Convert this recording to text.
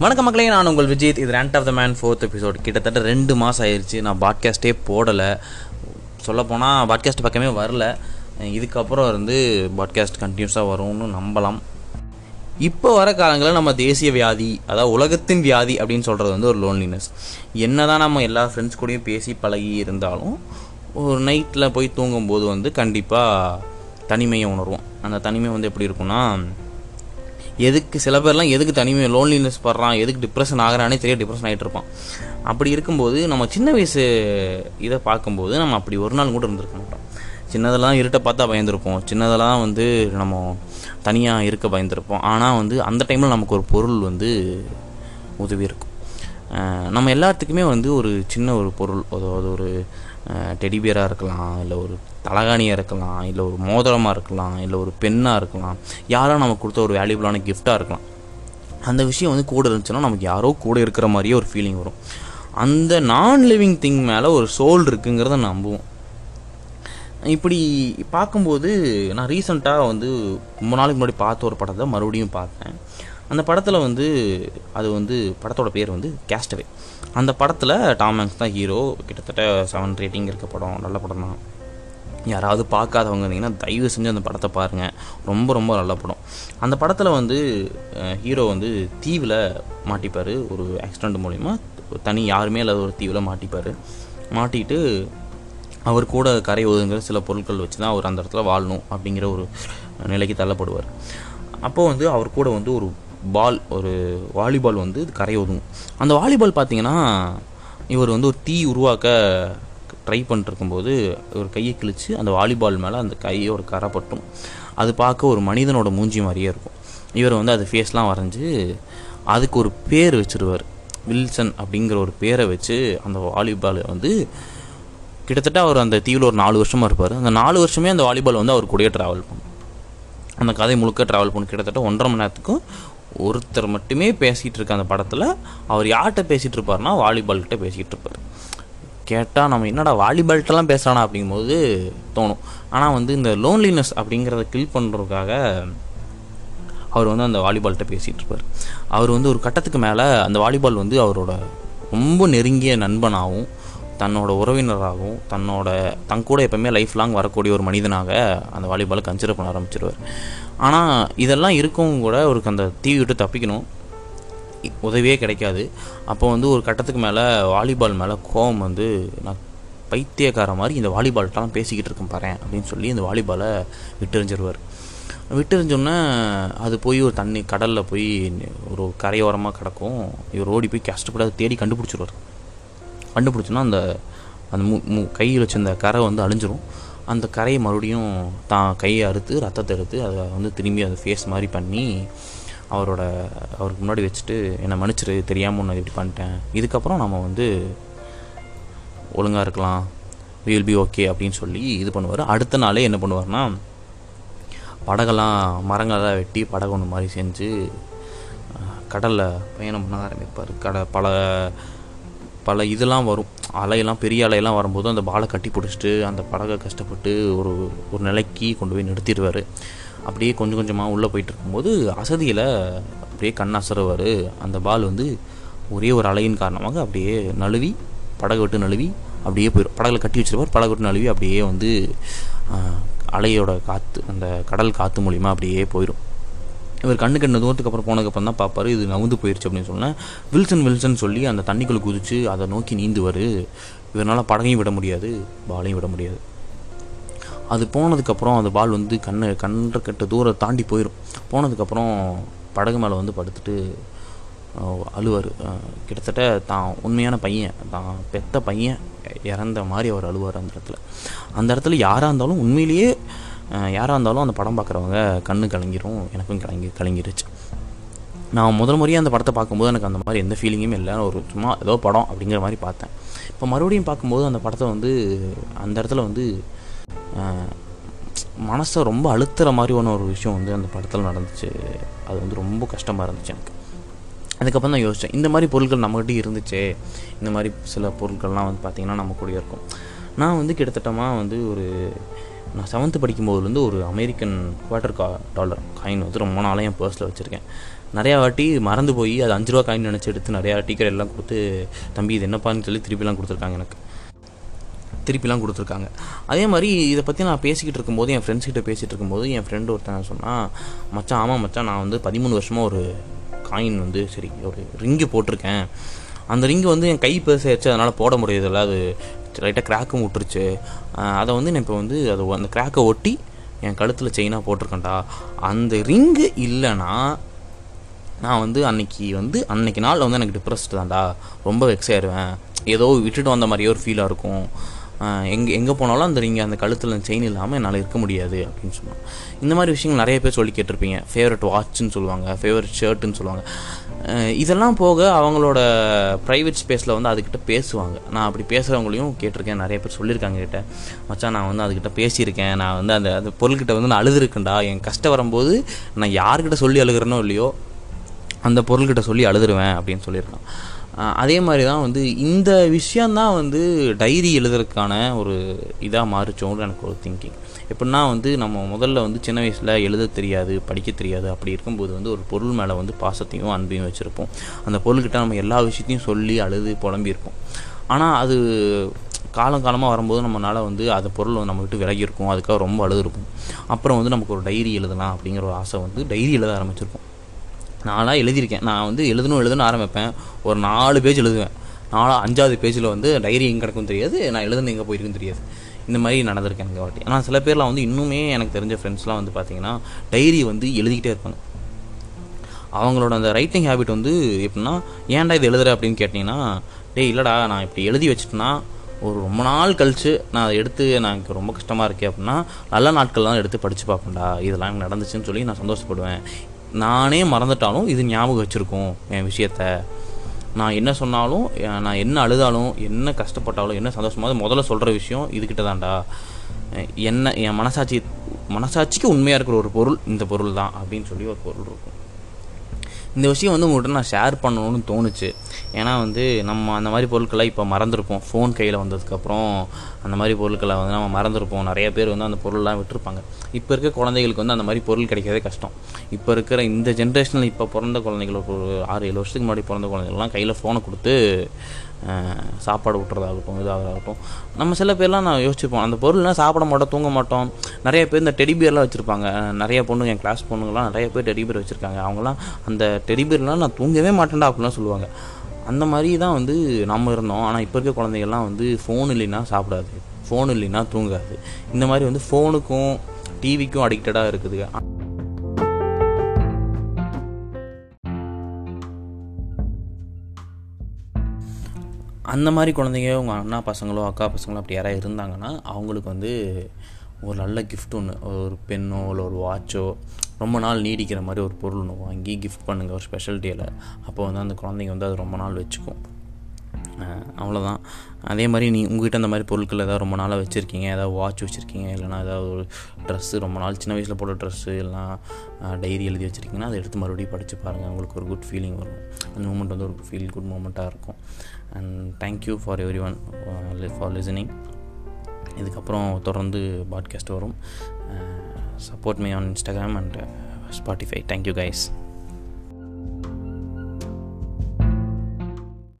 வணக்க மக்களே நான் உங்கள் விஜித். இது rant of the man fourth episode கிட்டத்தட்ட ரெண்டு மாதம் ஆயிடுச்சு நான் பாட்காஸ்ட்டே போடலை. சொல்லப்போனால் பாட்காஸ்ட் பக்கமே வரல. இதுக்கப்புறம் வந்து பாட்காஸ்ட் கண்டினியூஸாக வரும்னு நம்பலாம். இப்போ வர காலங்களில் நம்ம தேசிய வியாதி அதாவது உலகத்தின் வியாதி அப்படின்னு சொல்கிறது வந்து ஒரு லோன்லினஸ் என்ன தான் நம்ம எல்லா ஃப்ரெண்ட்ஸ் கூடயும் பேசி பழகி இருந்தாலும் ஒரு நைட்டில் போய் தூங்கும்போது வந்து கண்டிப்பாக தனிமையை உணர்வோம். அந்த தனிமை வந்து எப்படி இருக்கும்னா எதுக்கு சில பேர்லாம் எதுக்கு தனிமை லோன்லினஸ் படுறான் எதுக்கு டிப்ரெஷன் ஆகிறானே தெரிய டிப்ரெஷன் ஆகிட்டு இருப்பான். அப்படி இருக்கும்போது நம்ம சின்ன வயசு இதை பார்க்கும்போது நம்ம அப்படி ஒரு நாள் கூட இருந்திருக்க மாட்டோம். சின்னதெல்லாம் இருட்டை பார்த்தா பயந்துருப்போம். சின்னதெல்லாம் வந்து நம்ம தனியாக இருக்க பயந்துருப்போம். ஆனால் வந்து அந்த டைமில் நமக்கு ஒரு பொருள் வந்து உதவி இருக்கும் நம்ம எல்லாத்துக்குமே வந்து ஒரு சின்ன ஒரு பொருள் அதாவது ஒரு டெடிபியராக இருக்கலாம் இல்லை ஒரு தலகாணியாக இருக்கலாம் இல்லை ஒரு மோதிரமாக இருக்கலாம் இல்லை ஒரு பெண்ணாக இருக்கலாம் யாரோ நமக்கு கொடுத்த ஒரு வேல்யூபிளான கிஃப்டாக இருக்கலாம். அந்த விஷயம் வந்து கூட இருந்துச்சுன்னா நமக்கு யாரோ கூட இருக்கிற மாதிரியே ஒரு ஃபீலிங் வரும். அந்த நான் லிவிங் திங் மேலே ஒரு சோல் இருக்குங்கிறத நம்புவோம். இப்படி பார்க்கும்போது நான் ரீசெண்டாக வந்து ரொம்ப நாளைக்கு முன்னாடி பார்த்த ஒரு படத்தை மறுபடியும் பார்த்தேன். அந்த படத்தில் வந்து அது வந்து படத்தோட பேர் வந்து கேஸ்டவே அந்த படத்தில் டாம் ஹேங்ஸ் தான் ஹீரோ கிட்டத்தட்ட செவன் ரேட்டிங் இருக்க படம் நல்ல படம் தான் யாராவது பார்க்காதவங்க இருந்தீங்கன்னா தயவு செஞ்சு அந்த படத்தை பாருங்கள் ரொம்ப ரொம்ப நல்ல படம். அந்த படத்தில் வந்து ஹீரோ வந்து தீவில் மாட்டிப்பார். ஒரு ஆக்சிடெண்ட் மூலிமா தனி யாருமே இல்லாத ஒரு தீவில் மாட்டிப்பார். மாட்டிட்டு அவர் கூட கரை ஒதுங்கிற சில பொருட்கள் வச்சு தான் அவர் அந்த இடத்துல வாழணும் அப்படிங்கிற ஒரு நிலைக்கு தள்ளப்படுவார். அப்போது வந்து அவர் கூட வந்து ஒரு பால் ஒரு வாலிபால் வந்து கரை ஒதுங்கும். அந்த வாலிபால் பார்த்தீங்கன்னா இவர் வந்து ஒரு தீ உருவாக்க ட்ரை பண்ணிட்டுருக்கும்போது ஒரு கையை கிழித்து அந்த வாலிபால் மேலே அந்த கையோட கரை பட்டும். அது பார்க்க ஒரு மனிதனோட மூஞ்சி மாதிரியே இருக்கும். இவர் வந்து அது ஃபேஸ்லாம் வரைஞ்சி அதுக்கு ஒரு பேர் வச்சுருவார். வில்சன் அப்படிங்கிற ஒரு பேரை வச்சு அந்த வாலிபாலை வந்து கிட்டத்தட்ட அவர் அந்த தீவில் ஒரு நாலு வருஷமாக இருப்பார். அந்த நாலு வருஷமே அந்த வாலிபால் வந்து அவர் கூடயே ட்ராவல் பண்ணும். அந்த கதை முழுக்க ட்ராவல் பண்ணும். கிட்டத்தட்ட ஒன்றரை மணி நேரத்துக்கும் ஒருத்தர் மட்டுமே பேசிகிட்டு இருக்க அந்த படத்தில் அவர் யார்கிட்ட பேசிகிட்டு இருப்பார்னா வாலிபால்கிட்ட பேசிகிட்டு இருப்பார் கேட்டால் நம்ம என்னடா வாலிபால்கிட்டலாம் பேசுகிறானா அப்படிங்கும்போது தோணும். ஆனால் வந்து இந்த லோன்லினஸ் அப்படிங்கிறத கில் பண்ணுறதுக்காக அவர் வந்து அந்த வாலிபால்கிட்ட பேசிகிட்டு இருப்பார் அவர் வந்து ஒரு கட்டத்துக்கு மேலே அந்த வாலிபால் வந்து அவரோட ரொம்ப நெருங்கிய நண்பனாகவும் தன்னோட உறவினராகவும் தன்னோட தங்கூட எப்போவுமே எப்பவுமே லைஃப் லாங் வரக்கூடிய ஒரு மனிதனாக அந்த வாலிபாலை கன்சிடர் பண்ண ஆரம்பிச்சிருவார். ஆனால் இதெல்லாம் இருக்கவும் கூட அவருக்கு அந்த தீ விட்டு தப்பிக்கணும். உதவியே கிடைக்காது. அப்போ வந்து ஒரு கட்டத்துக்கு மேலே வாலிபால் மேலே கோபம் வந்து நான் பைத்தியக்கார மாதிரி இந்த வாலிபால்கிட்டலாம் பேசிக்கிட்டு இருக்கேன் பாரு அப்படின்னு சொல்லி இந்த வாலிபாலை விட்டுறிஞ்சிருவார். விட்டுறிஞ்சோன்னே அது போய் ஒரு தண்ணி கடலில் போய் ஒரு கரையோரமாக கிடக்கும். இவர் ஓடி போய் கஷ்டப்பட்டு அதை தேடி கண்டுபிடிச்சிருவார். கண்டுபிடிச்சோன்னா அந்த அந்த மு மு கையில் வச்சிருந்த கரை வந்து அழிஞ்சிரும். அந்த கரையை மறுபடியும் தான் கையை அறுத்து ரத்தத்தை எடுத்து அதை வந்து திரும்பி அதை ஃபேஸ் மாதிரி பண்ணி அவரோட அவருக்கு முன்னாடி வச்சுட்டு என்னை மன்னிச்சிரு தெரியாமல் ஒன்று இப்படி பண்ணிட்டேன். இதுக்கப்புறம் நம்ம வந்து ஒழுங்காக இருக்கலாம். வில் பி ஓகே அப்படின்னு சொல்லி இது பண்ணுவார். அடுத்த நாளே என்ன பண்ணுவார்னா படகெல்லாம் மரங்களெல்லாம் வெட்டி படகு ஒன்று மாதிரி செஞ்சு கடலில் பயணம் பண்ண ஆரம்பிப்பார். கடை பல பல இதெல்லாம் வரும். அலையெல்லாம் பெரிய அலையெல்லாம் வரும்போது அந்த பாலை கட்டி பிடிச்சிட்டு அந்த படகை கஷ்டப்பட்டு ஒரு ஒரு நிலைக்கு கொண்டு போய் நிறுத்திடுவார். அப்படியே கொஞ்சம் கொஞ்சமாக உள்ளே போயிட்டு இருக்கும்போது அசதியில் அப்படியே கண் அசருவார் அந்த பால் வந்து ஒரே ஒரு அலையின் காரணமாக அப்படியே நழுவி படகு விட்டு நழுவி அப்படியே போயிடும் படகுல கட்டி வச்சிருப்பார். படகு விட்டு நழுவி அப்படியே வந்து அலையோட காற்று அந்த கடல் காற்று மூலிமா அப்படியே போயிடும் இவர் கண்ணு கண்ணு தூரத்துக்கு அப்புறம் போனதுக்கப்புறம் தான் பார்ப்பாரு இது நவுந்து போயிடுச்சு அப்படின்னு சொன்னேன். வில்சன் வில்சன் சொல்லி அந்த தண்ணிக்குள்ளே குதிச்சு அதை நோக்கி நீந்துவார். இவரால் படகையும் விட முடியாது பாலையும் விட முடியாது. அது போனதுக்கப்புறம் அந்த பால் வந்து கண்ணை கண்ணை கட்ட தூரம் தாண்டி போயிடும் போனதுக்கப்புறம் படகு மேலே வந்து படுத்துட்டு அழுவார். கிட்டத்தட்ட தான் உண்மையான பையன் தான் பெத்த பையன் இறந்த மாதிரி அவர் அழுவார் அந்த இடத்துல. அந்த இடத்துல யாராக இருந்தாலும் உண்மையிலேயே யாராக இருந்தாலும் அந்த படம் பார்க்குறவங்க கண்ணு கலங்கிரும் எனக்கும் கலங்கி கலங்கிருச்சு. நான் முதல் முறையாக அந்த படத்தை பார்க்கும்போது எனக்கு அந்த மாதிரி எந்த ஃபீலிங்குமே இல்லை. ஒரு சும்மா ஏதோ படம் அப்படிங்கிற மாதிரி பார்த்தேன். இப்போ மறுபடியும் பார்க்கும்போது அந்த படத்தை வந்து அந்த இடத்துல வந்து மனசை ரொம்ப அழுத்துற மாதிரி ஒன்று ஒரு விஷயம் வந்து அந்த படத்தில் நடந்துச்சு. அது வந்து ரொம்ப கஷ்டமாக இருந்துச்சு எனக்கு. அதுக்கப்புறம் தான் யோசித்தேன் இந்த மாதிரி பொருட்கள் நம்மகிட்ட இருந்துச்சே. இந்த மாதிரி சில பொருட்கள்லாம் வந்து பார்த்திங்கன்னா நம்ம கூட இருக்கும். நான் வந்து கிட்டத்தட்டமாக வந்து ஒரு நான் செவன்த்து படிக்கும்போதுலேருந்து ஒரு அமெரிக்கன் குவார்ட்டர் கா டாலர் காயின் வந்து ரொம்ப நாளாக என் பர்ஸில் வச்சுருக்கேன். நிறையா வாட்டி மறந்து போய் அது அஞ்சு ரூபா காயின் நினச்சி எடுத்து நிறையா டீக்கர் எல்லாம் கொடுத்து தம்பி இது என்னப்பான்னு சொல்லி திருப்பிலாம் கொடுத்துருக்காங்க எனக்கு. திருப்பிலாம் கொடுத்துருக்காங்க. அதே மாதிரி இதை பற்றி நான் பேசிக்கிட்டு இருக்கும்போது என் ஃப்ரெண்ட்ஸ் கிட்ட பேசிகிட்டு இருக்கும்போது என் ஃப்ரெண்டு ஒருத்தன் சொன்னால் மச்சான் ஆமாம் மச்சான் நான் வந்து பதிமூணு வருஷமாக ஒரு காயின் வந்து சரி ஒரு ரிங்கு போட்டிருக்கேன். அந்த ரிங்கு வந்து என் கை பெருசாகிடுச்சு அதனால் போட முடியதில்ல அது லைட்டாக கிராக்கும் விட்டுருச்சு. அதை வந்து நான் இப்போ வந்து அது அந்த கிராக்கை ஒட்டி என் கழுத்தில் செயினாக போட்டிருக்கேன்டா. அந்த ரிங்கு இல்லைன்னா நான் வந்து அன்னைக்கு வந்து அன்னைக்கு நாள் வந்து எனக்கு டிப்ரெஸ்டு தான்டா. ரொம்ப வெக்ஸ் ஆயிடுவேன் ஏதோ விட்டுட்டு வந்த மாதிரியே ஒரு ஃபீலாக இருக்கும். எங்கே எங்கே போனாலும் அந்த நீங்கள் அந்த கழுத்தில் செயின் இல்லாமல் என்னால் இருக்க முடியாது அப்படின்னு சொன்னான் இந்த மாதிரி விஷயங்கள் நிறைய பேர் சொல்லி கேட்டிருப்பீங்க. ஃபேவரட் வாட்ச்னு சொல்லுவாங்க ஃபேவரட் ஷர்ட்டுன்னு சொல்லுவாங்க. இதெல்லாம் போக அவங்களோட ப்ரைவேட் ஸ்பேஸில் வந்து அதுக்கிட்ட பேசுவாங்க. நான் அப்படி பேசுகிறவங்களையும் கேட்டிருக்கேன் நிறைய பேர் சொல்லியிருக்காங்க கிட்ட மச்சான் நான் வந்து அதுக்கிட்ட பேசியிருக்கேன். நான் வந்து அந்த அந்த பொருள்கிட்ட வந்து நான் அழுதுருக்கேன்டா. என் கஷ்டம் வரும்போது நான் யார்கிட்ட சொல்லி அழுகிறேனோ இல்லையோ அந்த பொருள்கிட்ட சொல்லி அழுதுருவேன் அப்படின்னு சொல்லியிருக்கான். அதே மாதிரி தான் வந்து இந்த விஷயந்தான் வந்து டைரி எழுதுறதுக்கான ஒரு இதாக மாறிச்சோன்னு எனக்கு ஒரு திங்கிங் எப்படின்னா வந்து நம்ம முதல்ல வந்து சின்ன வயசில் எழுத தெரியாது படிக்க தெரியாது. அப்படி இருக்கும்போது வந்து ஒரு பொருள் மேலே வந்து பாசத்தையும் அன்பையும் வச்சுருப்போம். அந்த பொருள்கிட்ட நம்ம எல்லா விஷயத்தையும் சொல்லி அழுது புலம்பியிருப்போம். ஆனால் அது காலம் காலமாக வரும்போது நம்மளால் வந்து அந்த பொருள் வந்து நம்ம விட்டு விலகி இருக்கும் அதுக்காக ரொம்ப அழுதுருப்போம் அப்புறம் வந்து நமக்கு ஒரு டைரி எழுதலாம் அப்படிங்கிற ஒரு ஆசை வந்து டைரி எழுத ஆரம்பிச்சிருப்போம். நானாக எழுதியிருக்கேன். நான் வந்து எழுதணும் எழுதணும் ஆரம்பிப்பேன். ஒரு நாலு பேஜ் எழுதுவேன். நாலா அஞ்சாவது பேஜில் வந்து டைரி எங்கே கிடக்கும் தெரியாது. நான் எழுதுனது எங்கே போயிருக்குன்னு தெரியாது. இந்த மாதிரி நடந்திருக்கேன் எனக்கு வாட்டி ஆனால் சில பேர்லாம் வந்து இன்னுமே எனக்கு தெரிஞ்ச ஃப்ரெண்ட்ஸ்லாம் வந்து பார்த்தீங்கன்னா டைரி வந்து எழுதிக்கிட்டே இருப்பாங்க. அவங்களோட அந்த ரைட்டிங் ஹேபிட் வந்து எப்படின்னா ஏன்டா இது எழுதுற? அப்படின்னு கேட்டிங்கன்னா டேய் இல்லைடா நான் இப்படி எழுதி வச்சுட்டேன்னா ஒரு ரொம்ப நாள் கழித்து நான் அதை எடுத்து நான் எனக்கு ரொம்ப கஷ்டமாக இருக்கே அப்படின்னா நல்ல நாட்கள்லாம் எடுத்து படித்து பார்ப்பேன்டா. இதெல்லாம் நடந்துச்சுன்னு சொல்லி நான் சந்தோஷப்படுவேன். நானே மறந்துட்டாலும் இது ஞாபகம் வச்சுருக்கோம் என் விஷயத்த. நான் என்ன சொன்னாலும் நான் என்ன அழுதாலும் என்ன கஷ்டப்பட்டாலும் என்ன சந்தோஷமாவது முதல்ல சொல்கிற விஷயம் இதுக்கிட்ட தான்டா என்ன என் மனசாட்சி மனசாட்சிக்கு உண்மையாக இருக்கிற ஒரு பொருள் இந்த பொருள் தான் அப்படின்னு சொல்லி ஒரு பொருள் இருக்கும். இந்த விஷயம் வந்து உங்கள்கிட்ட நான் ஷேர் பண்ணணும்னு தோணுச்சு. ஏன்னா வந்து நம்ம அந்த மாதிரி பொருட்களை இப்போ மறந்துருப்போம். ஃபோன் கையில் வந்ததுக்கப்புறம் அந்த மாதிரி பொருட்களை வந்து நம்ம மறந்துருப்போம். நிறைய பேர் வந்து அந்த பொருள்லாம் விட்டுருப்பாங்க. இப்போ இருக்க குழந்தைகளுக்கு வந்து அந்த மாதிரி பொருள் கிடைக்கிறதே கஷ்டம். இப்போ இருக்கிற இந்த ஜென்ரேஷனில் இப்போ பிறந்த குழந்தைகளுக்கு ஒரு ஆறு ஏழு வருஷத்துக்கு முன்னாடி பிறந்த குழந்தைகள்லாம் கையில் ஃபோனை கொடுத்து சாப்பாடு விட்டுறதாகட்டும் இதாகட்டும். நம்ம சில பேர்லாம் நான் யோசிச்சுப்போம் அந்த பொருள்லாம் சாப்பிட மாட்டோம் தூங்க மாட்டோம். நிறைய பேர் இந்த டெடிபியர்லாம் வச்சுருப்பாங்க. நிறைய பொண்ணுங்க என் கிளாஸ் பொண்ணுங்கலாம் நிறைய பேர் டெடிபியர் வச்சுருக்காங்க. அவங்களாம் அந்த டெடிபியர்லாம் நான் தூங்கவே மாட்டேன்டா அப்படிலாம் சொல்லுவாங்க. அந்த மாதிரி தான் வந்து நம்ம இருந்தோம். ஆனால் இப்போ இருக்க குழந்தைகள்லாம் வந்து ஃபோன் இல்லைன்னா சாப்பிடாது. ஃபோன் இல்லைன்னா தூங்காது. இந்த மாதிரி வந்து ஃபோனுக்கும் டிவிக்கும் அடிக்டடாக இருக்குதுங்க அந்த மாதிரி குழந்தைங்க உங்கள் அண்ணா பசங்களோ அக்கா பசங்களோ அப்படி யாராவது இருந்தாங்கன்னா அவங்களுக்கு வந்து ஒரு நல்ல கிஃப்ட் ஒன்று ஒரு பெண்ணோ இல்லை ஒரு வாட்சோ ரொம்ப நாள் நீடிக்கிற மாதிரி ஒரு பொருள் ஒன்று வாங்கி கிஃப்ட் பண்ணுங்கள் ஒரு ஸ்பெஷல் டேயில் அப்போ வந்து அந்த குழந்தைங்க வந்து அது ரொம்ப நாள் வச்சுக்கும். அவ்வளோதான் அதே மாதிரி நீ உங்ககிட்ட அந்த மாதிரி பொருட்கள் ஏதாவது ரொம்ப நாளாக வச்சுருக்கீங்க? ஏதாவது வாட்ச் வச்சுருக்கீங்க? இல்லைனா ஏதாவது ஒரு ட்ரெஸ்ஸு ரொம்ப நாள் சின்ன வயசில் போட்ட ட்ரெஸ்ஸு எல்லாம் டைரி எழுதி வச்சுருக்கீங்கன்னா அதை எடுத்து மறுபடியும் படித்து பாருங்கள் உங்களுக்கு ஒரு குட் ஃபீலிங் வரும். அந்த மூமெண்ட் வந்து ஒரு ஃபீல் குட் மூமெண்ட்டாக இருக்கும். And thank you for everyone for listening இதுக்கப்புறம் தொடர்ந்து பாட்காஸ்ட் வரும். Support me on Instagram and Spotify thank you guys